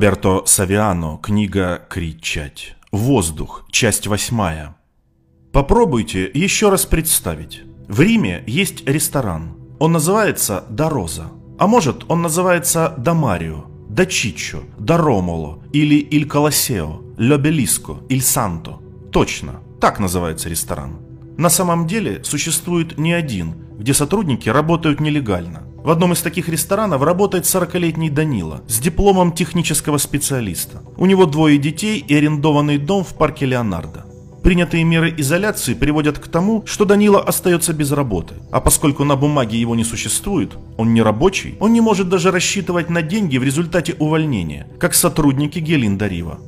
Роберто Савиано, книга «Кричать». Воздух, часть восьмая. Попробуйте еще раз представить. В Риме есть ресторан. Он называется «Дороза». А может, он называется «Дамарио», «Да Чиччо», «Да Ромоло» или «Иль Колосео», «Л'Обелиско», «Иль Санто». Точно, так называется ресторан. На самом деле существует не один, где сотрудники работают нелегально. В одном из таких ресторанов работает 40-летний Данила с дипломом технического специалиста. У него двое детей и арендованный дом в парке Леонардо. Принятые меры изоляции приводят к тому, что Данила остается без работы. А поскольку на бумаге его не существует, он не рабочий, он не может даже рассчитывать на деньги в результате увольнения, как сотрудники Гелинда Рива.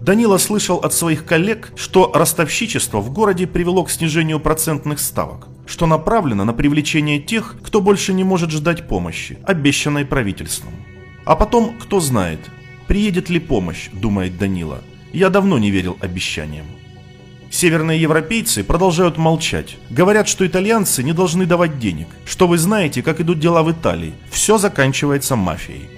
Данила слышал от своих коллег, что ростовщичество в городе привело к снижению процентных ставок что направлено на привлечение тех, кто больше не может ждать помощи, обещанной правительством. А потом, кто знает, приедет ли помощь, думает Данила. Я давно не верил обещаниям. Северные европейцы продолжают молчать. Говорят, что итальянцы не должны давать денег, что вы знаете, как идут дела в Италии. Все заканчивается мафией.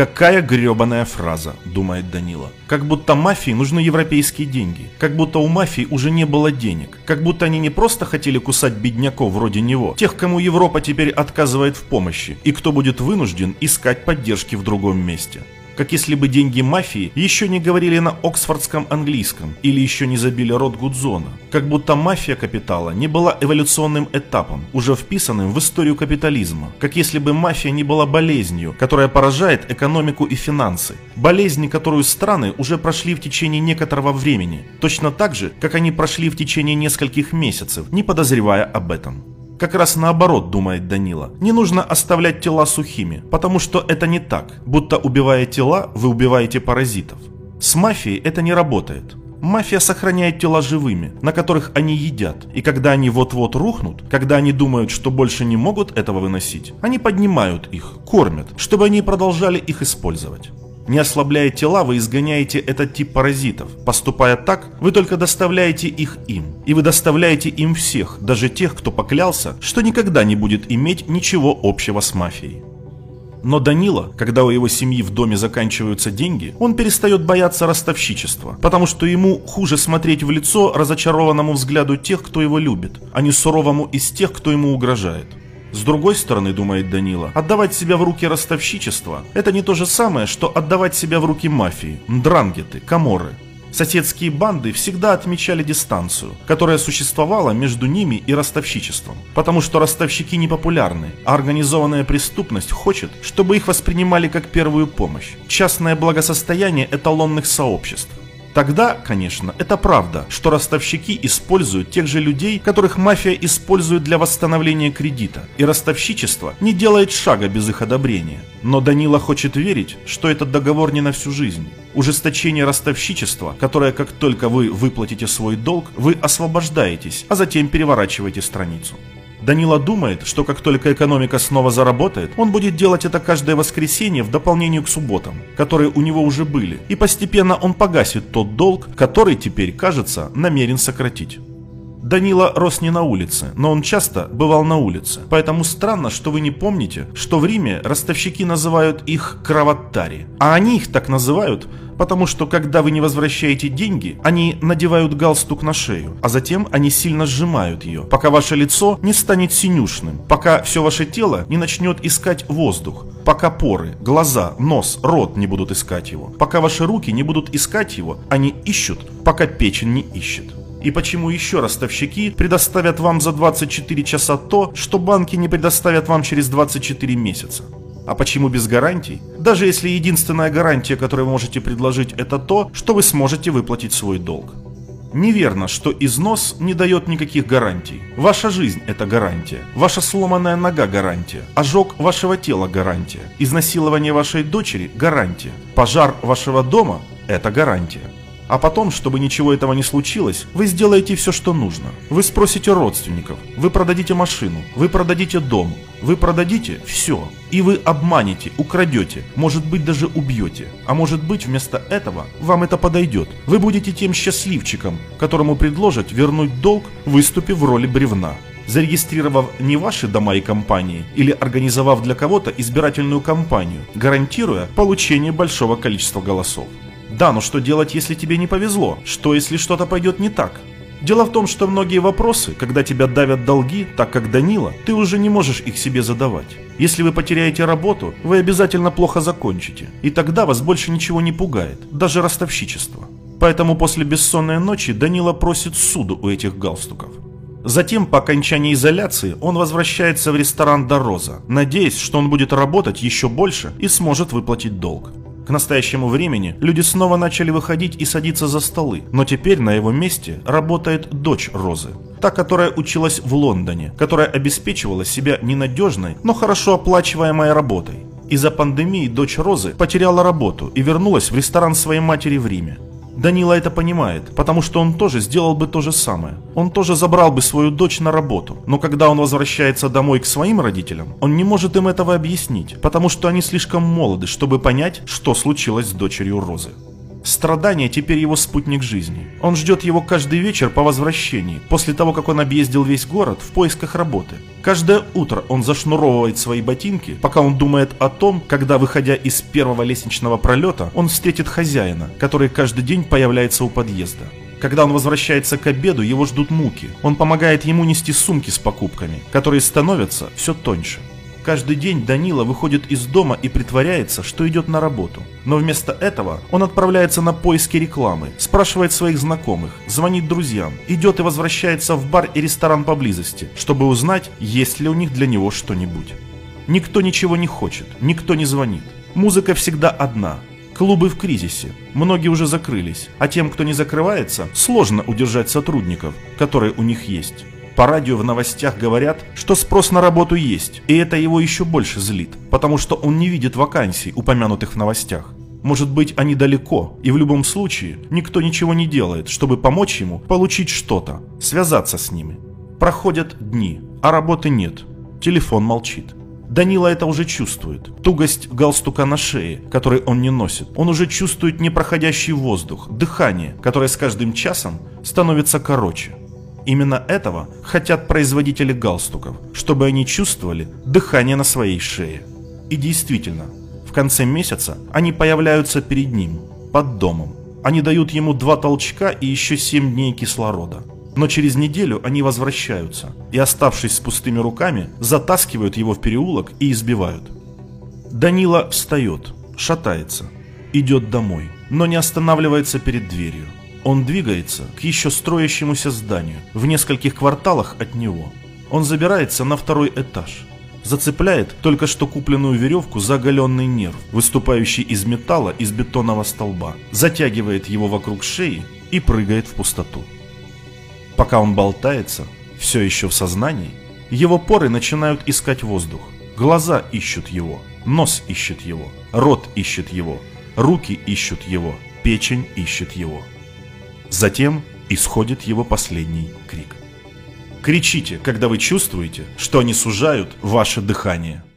Какая гребаная фраза, думает Данила. Как будто мафии нужны европейские деньги. Как будто у мафии уже не было денег. Как будто они не просто хотели кусать бедняков вроде него, тех, кому Европа теперь отказывает в помощи, и кто будет вынужден искать поддержки в другом месте как если бы деньги мафии еще не говорили на оксфордском английском или еще не забили рот Гудзона. Как будто мафия капитала не была эволюционным этапом, уже вписанным в историю капитализма. Как если бы мафия не была болезнью, которая поражает экономику и финансы. Болезнь, которую страны уже прошли в течение некоторого времени. Точно так же, как они прошли в течение нескольких месяцев, не подозревая об этом. Как раз наоборот, думает Данила. Не нужно оставлять тела сухими, потому что это не так. Будто убивая тела, вы убиваете паразитов. С мафией это не работает. Мафия сохраняет тела живыми, на которых они едят. И когда они вот-вот рухнут, когда они думают, что больше не могут этого выносить, они поднимают их, кормят, чтобы они продолжали их использовать. Не ослабляя тела, вы изгоняете этот тип паразитов. Поступая так, вы только доставляете их им. И вы доставляете им всех, даже тех, кто поклялся, что никогда не будет иметь ничего общего с мафией. Но Данила, когда у его семьи в доме заканчиваются деньги, он перестает бояться ростовщичества, потому что ему хуже смотреть в лицо разочарованному взгляду тех, кто его любит, а не суровому из тех, кто ему угрожает. С другой стороны, думает Данила, отдавать себя в руки ростовщичества – это не то же самое, что отдавать себя в руки мафии, ндрангеты, каморы. Соседские банды всегда отмечали дистанцию, которая существовала между ними и ростовщичеством, потому что ростовщики не популярны, а организованная преступность хочет, чтобы их воспринимали как первую помощь, частное благосостояние эталонных сообществ. Тогда, конечно, это правда, что ростовщики используют тех же людей, которых мафия использует для восстановления кредита, и ростовщичество не делает шага без их одобрения. Но Данила хочет верить, что этот договор не на всю жизнь. Ужесточение ростовщичества, которое как только вы выплатите свой долг, вы освобождаетесь, а затем переворачиваете страницу. Данила думает, что как только экономика снова заработает, он будет делать это каждое воскресенье в дополнение к субботам, которые у него уже были, и постепенно он погасит тот долг, который теперь, кажется, намерен сократить. Данила рос не на улице, но он часто бывал на улице. Поэтому странно, что вы не помните, что в Риме ростовщики называют их кроваттари. А они их так называют, потому что когда вы не возвращаете деньги, они надевают галстук на шею, а затем они сильно сжимают ее, пока ваше лицо не станет синюшным, пока все ваше тело не начнет искать воздух, пока поры, глаза, нос, рот не будут искать его, пока ваши руки не будут искать его, они ищут, пока печень не ищет. И почему еще ростовщики предоставят вам за 24 часа то, что банки не предоставят вам через 24 месяца? А почему без гарантий? Даже если единственная гарантия, которую вы можете предложить, это то, что вы сможете выплатить свой долг. Неверно, что износ не дает никаких гарантий. Ваша жизнь – это гарантия. Ваша сломанная нога – гарантия. Ожог вашего тела – гарантия. Изнасилование вашей дочери – гарантия. Пожар вашего дома – это гарантия. А потом, чтобы ничего этого не случилось, вы сделаете все, что нужно. Вы спросите родственников, вы продадите машину, вы продадите дом, вы продадите все. И вы обманете, украдете, может быть даже убьете. А может быть вместо этого вам это подойдет. Вы будете тем счастливчиком, которому предложат вернуть долг, выступив в роли бревна. зарегистрировав не ваши дома и компании или организовав для кого-то избирательную кампанию, гарантируя получение большого количества голосов. Да, но что делать, если тебе не повезло? Что, если что-то пойдет не так? Дело в том, что многие вопросы, когда тебя давят долги, так как Данила, ты уже не можешь их себе задавать. Если вы потеряете работу, вы обязательно плохо закончите, и тогда вас больше ничего не пугает, даже ростовщичество. Поэтому после бессонной ночи Данила просит суду у этих галстуков. Затем, по окончании изоляции, он возвращается в ресторан «Дороза», надеясь, что он будет работать еще больше и сможет выплатить долг. К настоящему времени люди снова начали выходить и садиться за столы, но теперь на его месте работает дочь Розы. Та, которая училась в Лондоне, которая обеспечивала себя ненадежной, но хорошо оплачиваемой работой. Из-за пандемии дочь Розы потеряла работу и вернулась в ресторан своей матери в Риме. Данила это понимает, потому что он тоже сделал бы то же самое. Он тоже забрал бы свою дочь на работу, но когда он возвращается домой к своим родителям, он не может им этого объяснить, потому что они слишком молоды, чтобы понять, что случилось с дочерью Розы. Страдание теперь его спутник жизни. Он ждет его каждый вечер по возвращении, после того, как он объездил весь город в поисках работы. Каждое утро он зашнуровывает свои ботинки, пока он думает о том, когда, выходя из первого лестничного пролета, он встретит хозяина, который каждый день появляется у подъезда. Когда он возвращается к обеду, его ждут муки. Он помогает ему нести сумки с покупками, которые становятся все тоньше. Каждый день Данила выходит из дома и притворяется, что идет на работу. Но вместо этого он отправляется на поиски рекламы, спрашивает своих знакомых, звонит друзьям, идет и возвращается в бар и ресторан поблизости, чтобы узнать, есть ли у них для него что-нибудь. Никто ничего не хочет, никто не звонит. Музыка всегда одна. Клубы в кризисе, многие уже закрылись, а тем, кто не закрывается, сложно удержать сотрудников, которые у них есть. По радио в новостях говорят, что спрос на работу есть, и это его еще больше злит, потому что он не видит вакансий, упомянутых в новостях. Может быть, они далеко, и в любом случае никто ничего не делает, чтобы помочь ему получить что-то, связаться с ними. Проходят дни, а работы нет. Телефон молчит. Данила это уже чувствует. Тугость галстука на шее, который он не носит. Он уже чувствует непроходящий воздух, дыхание, которое с каждым часом становится короче. Именно этого хотят производители галстуков, чтобы они чувствовали дыхание на своей шее. И действительно, в конце месяца они появляются перед ним, под домом. Они дают ему два толчка и еще семь дней кислорода. Но через неделю они возвращаются и, оставшись с пустыми руками, затаскивают его в переулок и избивают. Данила встает, шатается, идет домой, но не останавливается перед дверью. Он двигается к еще строящемуся зданию, в нескольких кварталах от него. Он забирается на второй этаж. Зацепляет только что купленную веревку за оголенный нерв, выступающий из металла из бетонного столба, затягивает его вокруг шеи и прыгает в пустоту. Пока он болтается, все еще в сознании, его поры начинают искать воздух. Глаза ищут его, нос ищет его, рот ищет его, руки ищут его, печень ищет его. Затем исходит его последний крик. Кричите, когда вы чувствуете, что они сужают ваше дыхание –